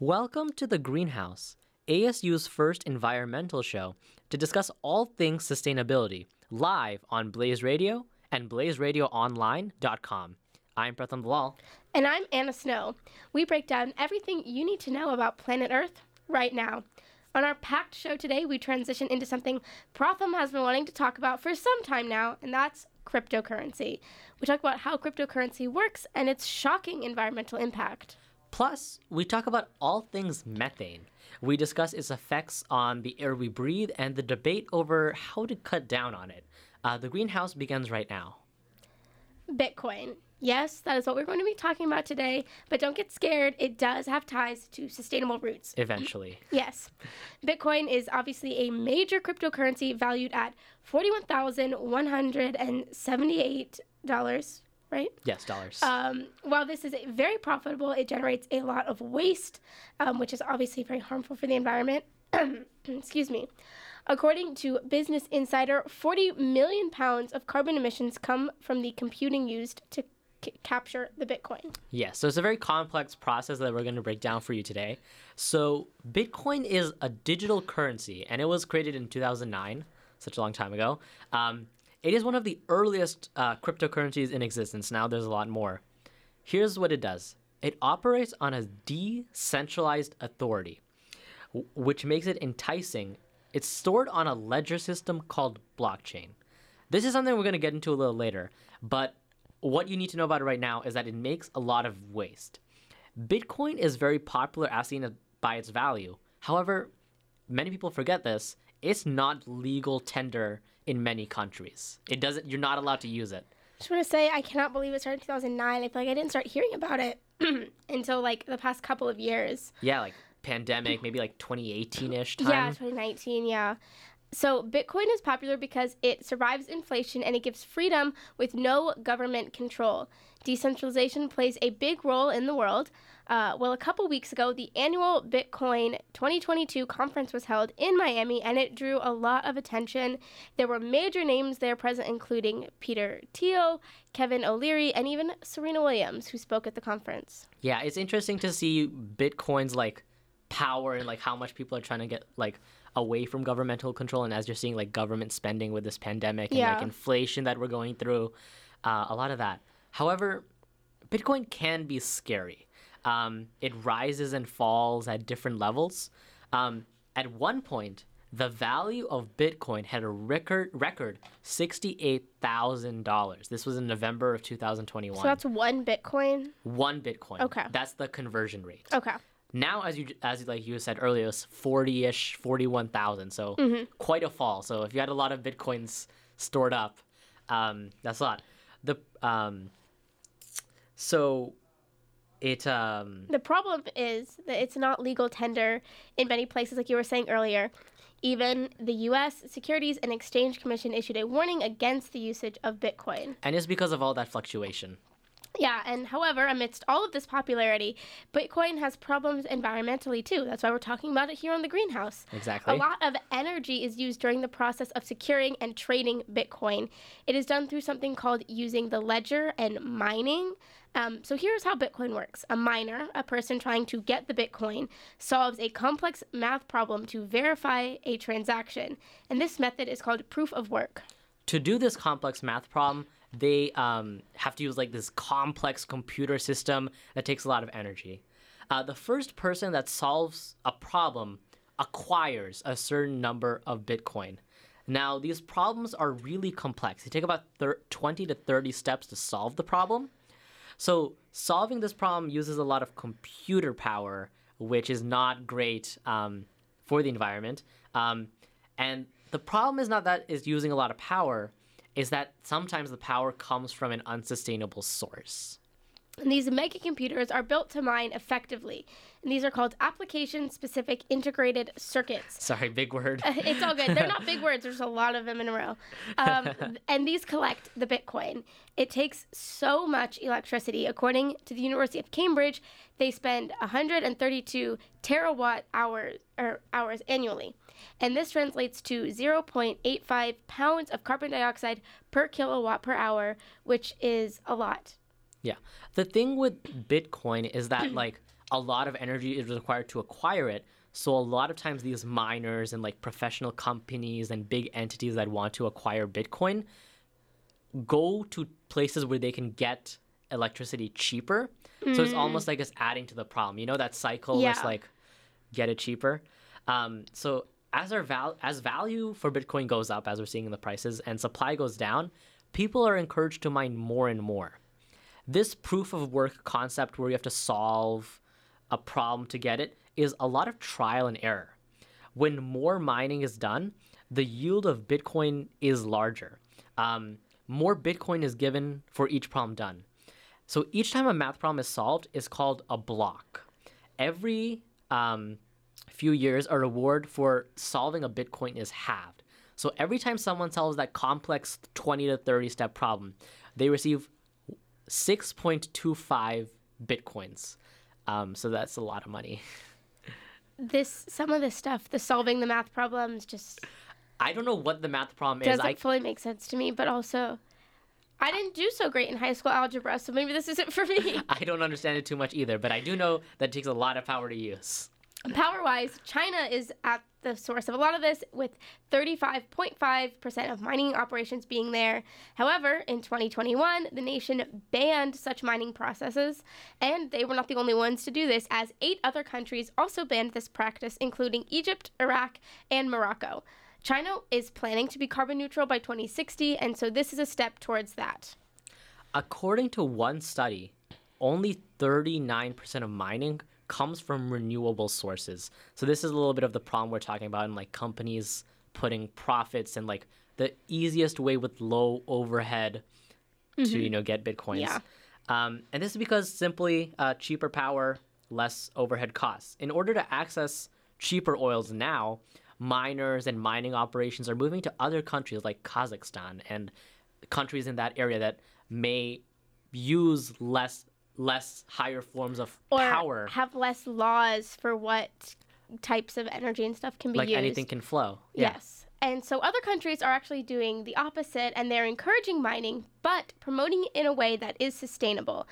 Welcome to The Greenhouse, ASU's first environmental show to discuss all things sustainability, live on Blaze Radio and blazeradioonline.com. I'm Pratham Dalal. And I'm Anna Snow. We break down everything you need to know about planet Earth right now. On our packed show today, we transition into something Pratham has been wanting to talk about for some time now, and that's cryptocurrency. We talk about how cryptocurrency works and its shocking environmental impact. Plus, we talk about all things methane. We discuss its effects on the air we breathe and the debate over how to cut down on it. Uh, the greenhouse begins right now. Bitcoin. Yes, that is what we're going to be talking about today, but don't get scared. It does have ties to sustainable roots. Eventually. Yes. Bitcoin is obviously a major cryptocurrency valued at $41,178, right? Yes, dollars. Um, while this is very profitable, it generates a lot of waste, um, which is obviously very harmful for the environment. Excuse me. According to Business Insider, 40 million pounds of carbon emissions come from the computing used to c- capture the Bitcoin. Yes, so it's a very complex process that we're going to break down for you today. So, Bitcoin is a digital currency, and it was created in 2009, such a long time ago. Um, it is one of the earliest uh, cryptocurrencies in existence. Now there's a lot more. Here's what it does it operates on a decentralized authority, which makes it enticing. It's stored on a ledger system called blockchain. This is something we're going to get into a little later, but what you need to know about it right now is that it makes a lot of waste. Bitcoin is very popular as seen by its value. However, many people forget this. It's not legal tender in many countries. It doesn't. You're not allowed to use it. I just want to say I cannot believe it started in 2009. I feel like I didn't start hearing about it until like the past couple of years. Yeah, like pandemic, maybe like 2018-ish time. Yeah, 2019, yeah. So Bitcoin is popular because it survives inflation and it gives freedom with no government control. Decentralization plays a big role in the world. Uh, well, a couple weeks ago, the annual Bitcoin 2022 conference was held in Miami and it drew a lot of attention. There were major names there present, including Peter Thiel, Kevin O'Leary, and even Serena Williams, who spoke at the conference. Yeah, it's interesting to see Bitcoin's like power and like how much people are trying to get like away from governmental control and as you're seeing like government spending with this pandemic and like inflation that we're going through, uh, a lot of that. However, Bitcoin can be scary. Um, it rises and falls at different levels. Um, at one point, the value of Bitcoin had a record record sixty-eight thousand dollars. This was in November of two thousand twenty-one. So that's one Bitcoin. one Bitcoin. Okay. That's the conversion rate. Okay. Now, as you as like you said earlier, it's forty ish, forty one thousand. So Mm-hmm. quite a fall. So if you had a lot of bitcoins stored up, um, that's a lot. The um, so it um, The problem is that it's not legal tender in many places, like you were saying earlier. Even the U.S. Securities and Exchange Commission issued a warning against the usage of Bitcoin. and it's because of all that fluctuation. Yeah, and however, amidst all of this popularity, Bitcoin has problems environmentally too. That's why we're talking about it here on the greenhouse. Exactly. A lot of energy is used during the process of securing and trading Bitcoin. It is done through something called using the ledger and mining. Um, so here's how Bitcoin works a miner, a person trying to get the Bitcoin, solves a complex math problem to verify a transaction. And this method is called proof of work. to do this complex math problem, they um, have to use like this complex computer system that takes a lot of energy. Uh, the first person that solves a problem acquires a certain number of Bitcoin. Now, these problems are really complex. They take about thir- 20 to 30 steps to solve the problem. So, solving this problem uses a lot of computer power, which is not great um, for the environment. Um, and the problem is not that it's using a lot of power, is that sometimes the power comes from an unsustainable source. And these mega computers are built to mine effectively. And these are called application specific integrated circuits. Sorry, big word. it's all good. They're not big words. There's a lot of them in a row. Um, and these collect the Bitcoin. It takes so much electricity. According to the University of Cambridge, they spend 132 terawatt hours or hours annually. And this translates to 0.85 pounds of carbon dioxide per kilowatt per hour, which is a lot. Yeah. The thing with Bitcoin is that like a lot of energy is required to acquire it. So a lot of times these miners and like professional companies and big entities that want to acquire Bitcoin go to places where they can get electricity cheaper. So it's almost like it's adding to the problem. You know that cycle where it's like get it cheaper. Um, so as our val- as value for Bitcoin goes up, as we're seeing in the prices, and supply goes down, people are encouraged to mine more and more. This proof of work concept, where you have to solve a problem to get it, is a lot of trial and error. When more mining is done, the yield of Bitcoin is larger. Um, more Bitcoin is given for each problem done. So each time a math problem is solved is called a block. Every um, few years, a reward for solving a Bitcoin is halved. So every time someone solves that complex 20 to 30 step problem, they receive 6.25 Bitcoins. Um, so that's a lot of money. This some of this stuff, the solving the math problems, just I don't know what the math problem is. doesn't fully make sense to me. But also, I didn't do so great in high school algebra, so maybe this isn't for me. I don't understand it too much either, but I do know that it takes a lot of power to use. Power wise, China is at the source of a lot of this, with 35.5% of mining operations being there. However, in 2021, the nation banned such mining processes, and they were not the only ones to do this, as eight other countries also banned this practice, including Egypt, Iraq, and Morocco. China is planning to be carbon neutral by 2060, and so this is a step towards that. According to one study, only 39% of mining comes from renewable sources. So this is a little bit of the problem we're talking about in like companies putting profits and like the easiest way with low overhead to you know get bitcoins. Yeah. Um, and this is because simply uh, cheaper power, less overhead costs. In order to access cheaper oils now, miners and mining operations are moving to other countries like Kazakhstan and countries in that area that may use less less higher forms of Or power have less laws for what types of energy and stuff can be like used. anything can flow yeah Yes. And so other countries are actually doing the opposite and they're encouraging mining, but promoting it in a way that is sustainable.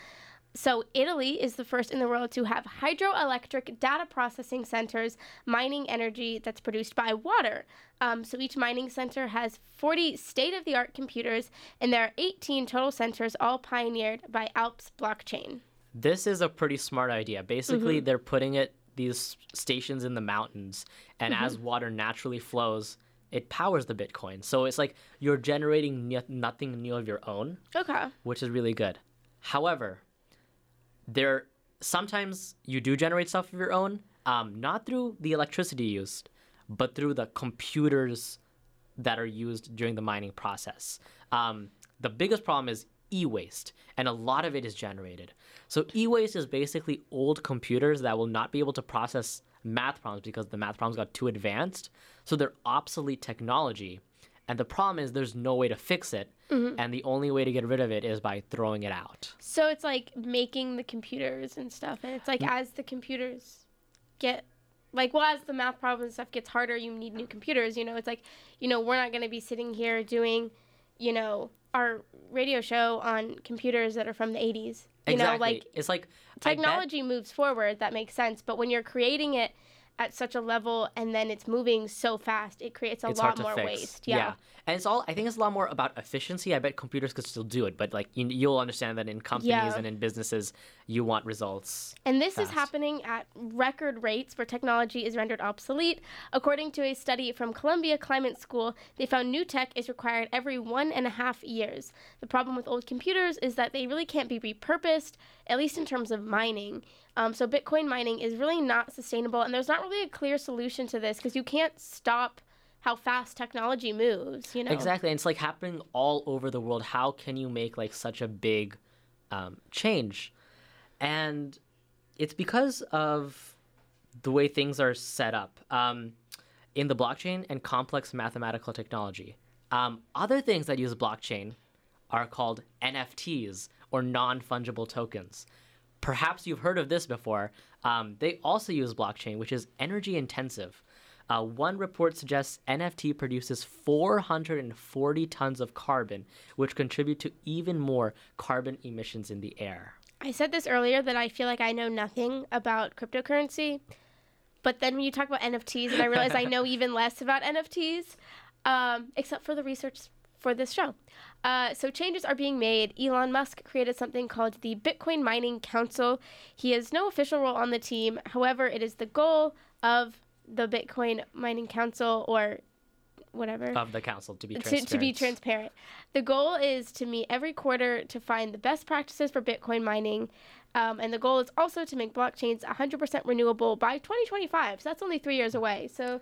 So, Italy is the first in the world to have hydroelectric data processing centers mining energy that's produced by water. Um, so, each mining center has 40 state of the art computers, and there are 18 total centers, all pioneered by Alps blockchain. this is a pretty smart idea basically Mm-hmm. they're putting it these stations in the mountains and Mm-hmm. as water naturally flows it powers the bitcoin so it's like you're generating n- nothing new of your own Okay. which is really good. However, there sometimes you do generate stuff of your own, um, not through the electricity used, but through the computers that are used during the mining process. Um, the biggest problem is e-waste, and a lot of it is generated. So e-waste is basically old computers that will not be able to process math problems because the math problems got too advanced. So they're obsolete technology. And the problem is there's no way to fix it, mm-hmm. and the only way to get rid of it is by throwing it out. So it's like making the computers and stuff, and it's like mm. as the computers get like well as the math problems and stuff gets harder, you need new computers. You know, it's like you know we're not going to be sitting here doing you know our radio show on computers that are from the 80s. You exactly. know, like it's like I bet- technology moves forward. That makes sense, but when you're creating it at such a level and then it's moving so fast, it creates a it's lot more fix. waste. Yeah. and it's all. I think it's a lot more about efficiency. I bet computers could still do it, but like you, you'll understand that in companies Yeah. and in businesses, you want results. And this is happening at record rates where technology is rendered obsolete. According to a study from Columbia Climate School, they found new tech is required every one and a half years. The problem with old computers is that they really can't be repurposed, at least in terms of mining. Um, so Bitcoin mining is really not sustainable, and there's not really a clear solution to this because you can't stop how fast technology moves. You know, Exactly, and it's like happening all over the world. How can you make like such a big um, change? And it's because of the way things are set up um, in the blockchain and complex mathematical technology. Um, other things that use blockchain are called NFTs or non fungible tokens. Perhaps you've heard of this before. Um, they also use blockchain, which is energy intensive. Uh, one report suggests NFT produces 440 tons of carbon, which contribute to even more carbon emissions in the air. I said this earlier that I feel like I know nothing about cryptocurrency, but then when you talk about NFTs, and I realize I know even less about NFTs, um, except for the research for this show. Uh, so changes are being made. Elon Musk created something called the Bitcoin Mining Council. He has no official role on the team. However, it is the goal of the Bitcoin Mining Council or whatever Of the council to be to, transparent. to be transparent. The goal is to meet every quarter to find the best practices for Bitcoin mining. Um, and the goal is also to make blockchains 100% renewable by 2025. So that's only three years away. So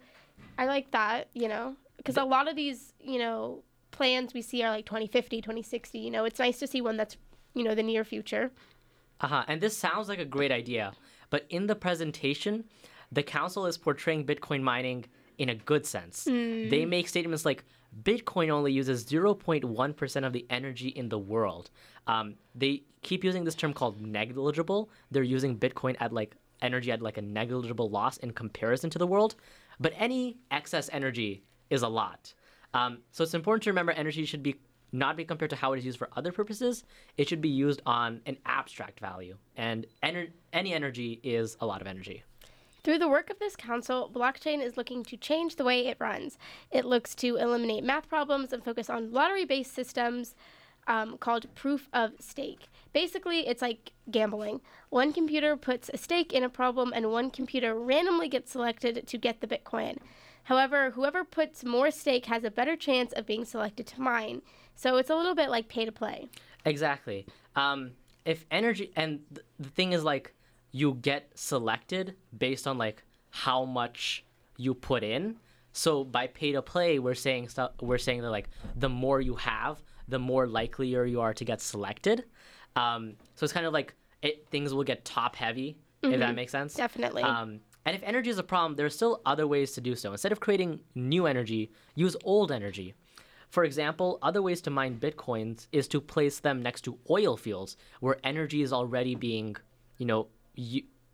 I like that, you know, because a lot of these, you know, plans we see are like 2050, 2060. You know, it's nice to see one that's, you know, the near future. Uh-huh. And this sounds like a great idea, but in the presentation, the council is portraying Bitcoin mining in a good sense. They make statements like Bitcoin only uses 0.1% of the energy in the world. Um, they keep using this term called negligible. They're using Bitcoin at like energy at like a negligible loss in comparison to the world. But any excess energy is a lot. Um, so it's important to remember energy should be not be compared to how it is used for other purposes. It should be used on an abstract value, and ener- any energy is a lot of energy. Through the work of this council, blockchain is looking to change the way it runs. It looks to eliminate math problems and focus on lottery based systems um, called proof of stake. Basically, it's like gambling. One computer puts a stake in a problem, and one computer randomly gets selected to get the Bitcoin. However, whoever puts more stake has a better chance of being selected to mine. So it's a little bit like pay to play. Exactly. Um, if energy and th- the thing is like you get selected based on like how much you put in. So by pay to play, we're saying stuff. We're saying that like the more you have, the more likelier you are to get selected. Um, so it's kind of like it, things will get top heavy, if that makes sense. Definitely. Um, and if energy is a problem, there are still other ways to do so. Instead of creating new energy, use old energy. For example, other ways to mine bitcoins is to place them next to oil fields where energy is already being, you know,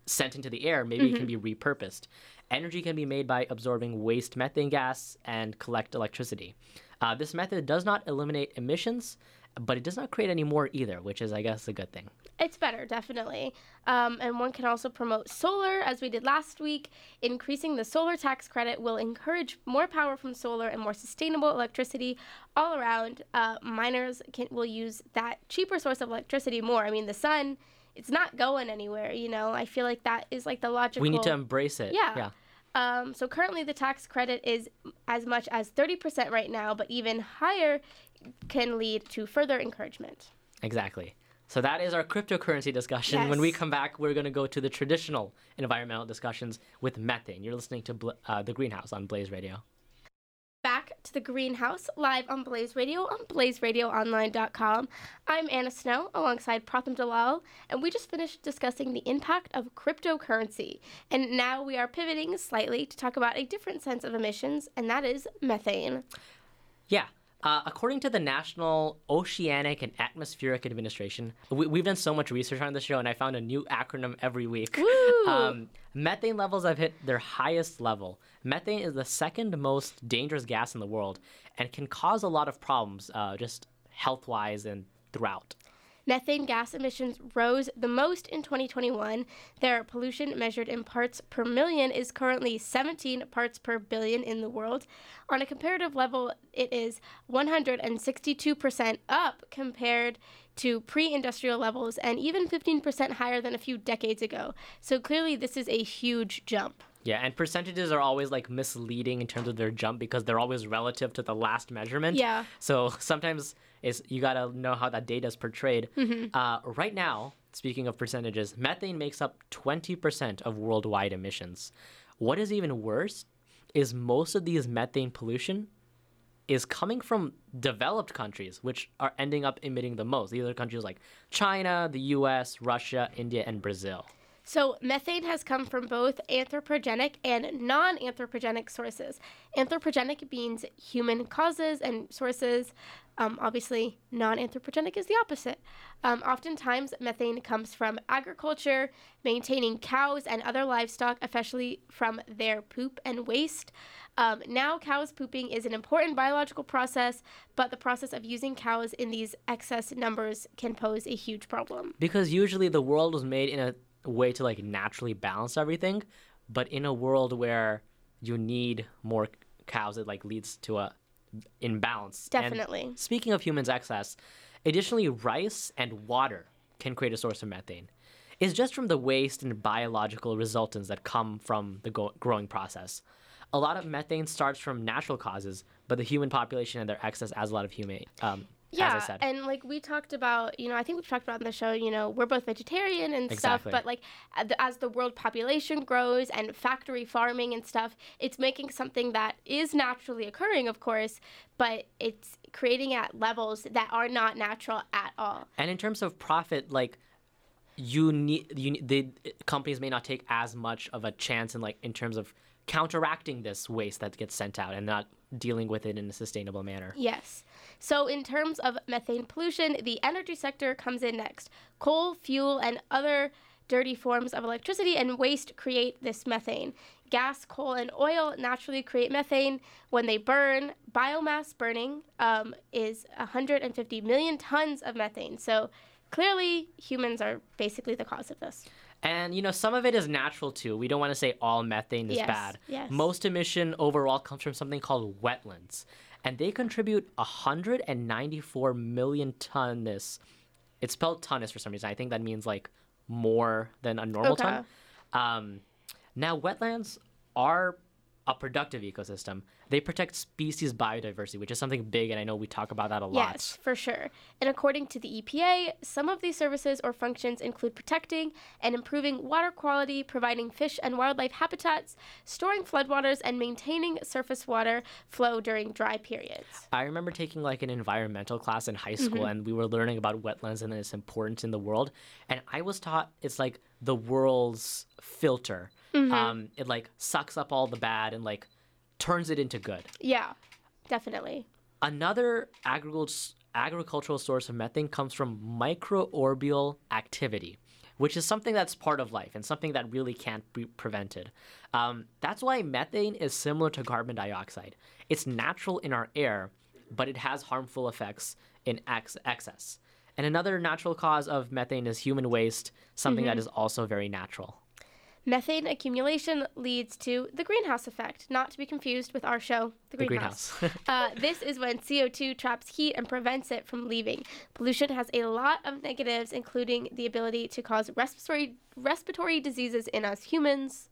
sent into the air. Maybe it can be repurposed. Energy can be made by absorbing waste methane gas and collect electricity. Uh, this method does not eliminate emissions, but it does not create any more either, which is, I guess, a good thing. It's better, definitely. Um, and one can also promote solar, as we did last week. Increasing the solar tax credit will encourage more power from solar and more sustainable electricity all around. Uh, miners can, will use that cheaper source of electricity more. I mean, the sun, it's not going anywhere, you know? I feel like that is like the logical. We need to embrace it. Yeah. Yeah. Um, so currently, the tax credit is as much as 30% right now, but even higher can lead to further encouragement. Exactly. So that is our cryptocurrency discussion. When we come back, we're going to go to the traditional environmental discussions with methane. You're listening to uh, the Greenhouse on Blaze Radio. To the greenhouse live on blaze radio on blazeradioonline.com i'm anna snow alongside pratham dalal and we just finished discussing the impact of cryptocurrency and now we are pivoting slightly to talk about a different sense of emissions and that is methane Yeah. Uh, according to the National Oceanic and Atmospheric Administration, we, we've done so much research on the show, and I found a new acronym every week. Um, methane levels have hit their highest level. Methane is the second most dangerous gas in the world and can cause a lot of problems, uh, just health wise and throughout. Methane gas emissions rose the most in 2021. Their pollution measured in parts per million is currently 17 parts per billion in the world. On a comparative level, it is 162% up compared to pre industrial levels and even 15% higher than a few decades ago. So clearly, this is a huge jump. Yeah, and percentages are always like misleading in terms of their jump because they're always relative to the last measurement. Yeah. So sometimes it's you gotta know how that data is portrayed. Mm-hmm. Uh, right now, speaking of percentages, methane makes up 20% of worldwide emissions. What is even worse is most of these methane pollution is coming from developed countries, which are ending up emitting the most. These are countries like China, the U.S., Russia, India, and Brazil. So, methane has come from both anthropogenic and non anthropogenic sources. Anthropogenic means human causes and sources. Um, obviously, non anthropogenic is the opposite. Um, oftentimes, methane comes from agriculture, maintaining cows and other livestock, especially from their poop and waste. Um, now, cows pooping is an important biological process, but the process of using cows in these excess numbers can pose a huge problem. Because usually the world was made in a way to like naturally balance everything, but in a world where you need more cows, it like leads to a imbalance. And Definitely. speaking of humans' excess, additionally, rice and water can create a source of methane. It's just from the waste and biological resultants that come from the go- growing process. A lot of methane starts from natural causes, but the human population and their excess adds a lot of human. Um, Yeah, as I said. and like we talked about, you know, I think we've talked about on the show, you know, we're both vegetarian and stuff, but like as the world population grows and factory farming and stuff, it's making something that is naturally occurring, of course, but it's creating at levels that are not natural at all. And in terms of profit, like you need you need- the companies may not take as much of a chance in like in terms of counteracting this waste that gets sent out and not dealing with it in a sustainable manner. Yes. So, in terms of methane pollution, the energy sector comes in next. Coal, fuel, and other dirty forms of electricity and waste create this methane. Gas, coal, and oil naturally create methane when they burn. Biomass burning um, is 150 million tons of methane. So, clearly, humans are basically the cause of this. And you know, some of it is natural too. We don't want to say all methane is Yes, bad. yes. Most emission overall comes from something called wetlands, and they contribute 194 million tons. It's spelled tonnes for some reason. I think that means like more than a normal Okay. ton. Um, now, wetlands are a productive ecosystem. They protect species biodiversity, which is something big, and I know we talk about that a lot. Yes, for sure. And according to the EPA, some of these services or functions include protecting and improving water quality, providing fish and wildlife habitats, storing floodwaters, and maintaining surface water flow during dry periods. I remember taking like an environmental class in high school, Mm-hmm. and we were learning about wetlands and its importance in the world. And I was taught it's like the world's filter. Mm-hmm. Um, it like sucks up all the bad and like turns it into good. Yeah, definitely. Another agricul- agricultural source of methane comes from microorbial activity, which is something that's part of life and something that really can't be prevented. Um, that's why methane is similar to carbon dioxide. It's natural in our air, but it has harmful effects in ex- excess. And another natural cause of methane is human waste, something that is also very natural. Methane accumulation leads to the greenhouse effect, not to be confused with our show, The The Greenhouse. greenhouse. uh, this is when CO2 traps heat and prevents it from leaving. Pollution has a lot of negatives, including the ability to cause respiratory respiratory diseases in us humans.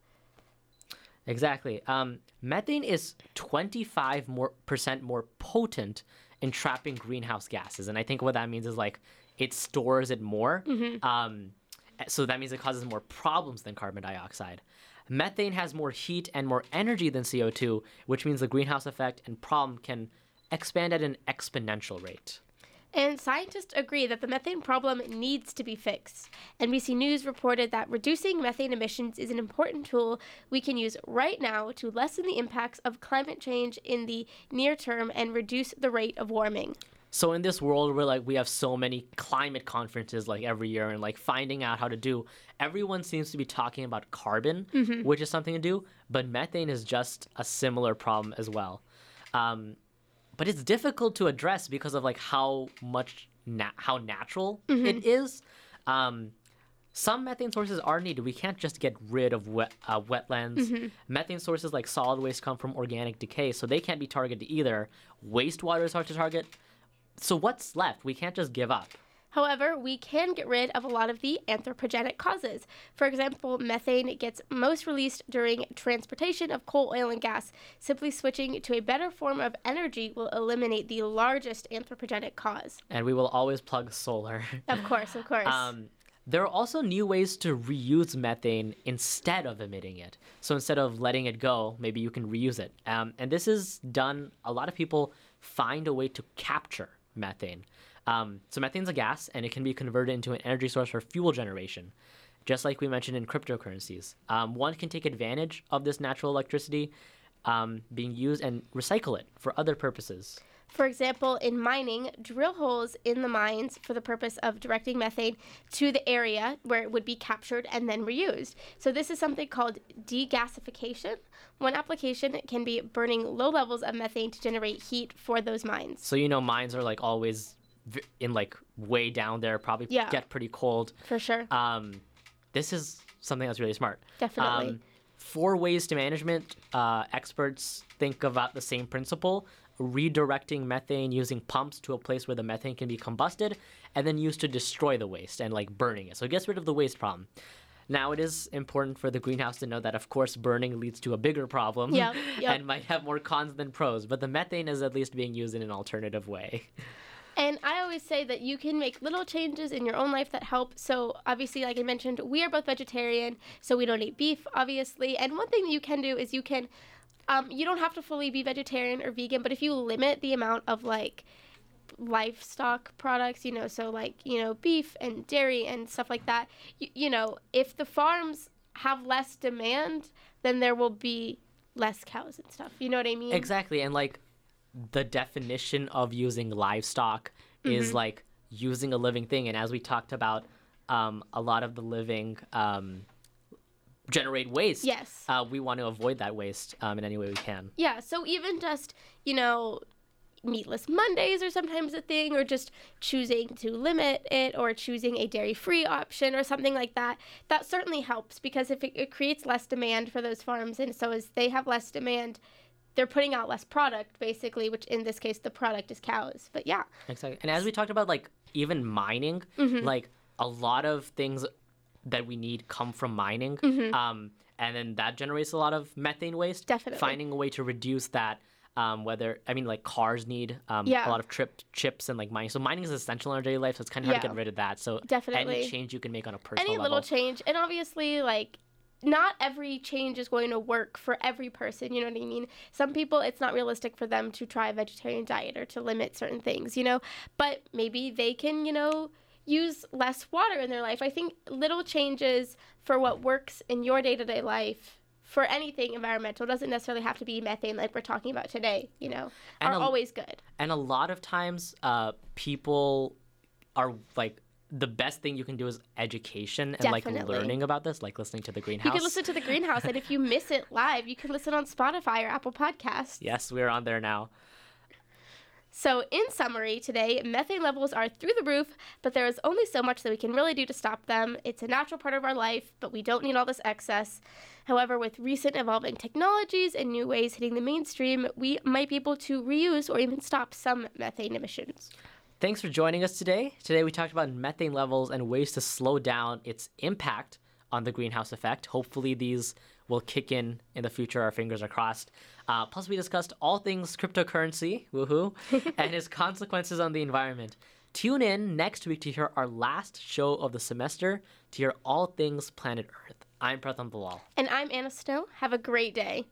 Exactly. Um, methane is 25 more percent more potent in trapping greenhouse gases, and I think what that means is like it stores it more. Um, so that means it causes more problems than carbon dioxide. Methane has more heat and more energy than CO2, which means the greenhouse effect and problem can expand at an exponential rate. And scientists agree that the methane problem needs to be fixed. NBC News reported that reducing methane emissions is an important tool we can use right now to lessen the impacts of climate change in the near term and reduce the rate of warming. So in this world where like we have so many climate conferences like every year and like finding out how to do, everyone seems to be talking about carbon, which is something to do, but methane is just a similar problem as well. Um, but it's difficult to address because of like how much na- how natural it is. Um, some methane sources are needed. We can't just get rid of wet, uh, wetlands. Methane sources like solid waste come from organic decay, so they can't be targeted either. Wastewater is hard to target. So what's left? We can't just give up. However, we can get rid of a lot of the anthropogenic causes. For example, methane gets most released during transportation of coal, oil, and gas. Simply switching to a better form of energy will eliminate the largest anthropogenic cause. And we will always plug solar. Of course, of course. Um, there are also new ways to reuse methane instead of emitting it. So instead of letting it go, maybe you can reuse it. Um, and this is done, a lot of people find a way to capture methane. Um, so methane's a gas, and it can be converted into an energy source for fuel generation, just like we mentioned in cryptocurrencies. Um, one can take advantage of this natural electricity um, being used and recycle it for other purposes. For example, in mining, drill holes in the mines for the purpose of directing methane to the area where it would be captured and then reused. So, this is something called degasification. One application can be burning low levels of methane to generate heat for those mines. So you know, mines are like always in like way down there, probably Yeah. get pretty cold. For sure. Um, this is something that's really smart. Definitely. Um, for waste management, uh, experts think about the same principle redirecting methane using pumps to a place where the methane can be combusted and then used to destroy the waste and like burning it. So it gets rid of the waste problem. Now, it is important for the greenhouse to know that, of course, burning leads to a bigger problem Yep, yep. and might have more cons than pros, but the methane is at least being used in an alternative way. And I always say that you can make little changes in your own life that help. So, obviously, like I mentioned, we are both vegetarian, so we don't eat beef, obviously. And one thing that you can do is you can, um, you don't have to fully be vegetarian or vegan, but if you limit the amount of like livestock products, you know, so like, you know, beef and dairy and stuff like that, you, you know, if the farms have less demand, then there will be less cows and stuff. You know what I mean? Exactly, and like the definition of using livestock is Mm-hmm. like using a living thing, and as we talked about, um, a lot of the living um, generate waste. Yes. Uh, we want to avoid that waste um, in any way we can. Yeah, so even just, you know, meatless Mondays are sometimes a thing, or just choosing to limit it, or choosing a dairy free option, or something like that, that certainly helps because if it, it creates less demand for those farms, and so as they have less demand, they're putting out less product, basically, which in this case, the product is cows. But yeah, Exactly, and as we talked about, like even mining, Mm-hmm. like a lot of things that we need come from mining. Mm-hmm. Um, and then that generates a lot of methane waste. Definitely. Finding a way to reduce that. Um, whether I mean like cars need um, Yeah. a lot of trip chips and like mining. So mining is essential in our daily life. So it's kind of hard to get rid of that. So Definitely. any change you can make on a personal any level. little change and obviously like not every change is going to work for every person you know what i mean some people it's not realistic for them to try a vegetarian diet or to limit certain things you know but maybe they can you know use less water in their life i think little changes for what works in your day-to-day life for anything environmental doesn't necessarily have to be methane like we're talking about today you know And are a- always good And a lot of times, uh, people are like the best thing you can do is education and like learning about this, like listening to the greenhouse. you can listen to the greenhouse and if you miss it live you can listen on spotify or apple podcasts Yes, we're on there now. So, in summary, today, methane levels are through the roof, but there is only so much that we can really do to stop them. It's a natural part of our life, but we don't need all this excess. However, with recent evolving technologies and new ways hitting the mainstream, we might be able to reuse or even stop some methane emissions. Thanks for joining us today. Today we talked about methane levels and ways to slow down its impact on the greenhouse effect. Hopefully, these will kick in in the future. Our fingers are crossed. Uh, plus, we discussed all things cryptocurrency, woohoo, and its consequences on the environment. Tune in next week to hear our last show of the semester to hear all things planet Earth. I'm Pratham Dalal. And I'm Anna Snow. Have a great day.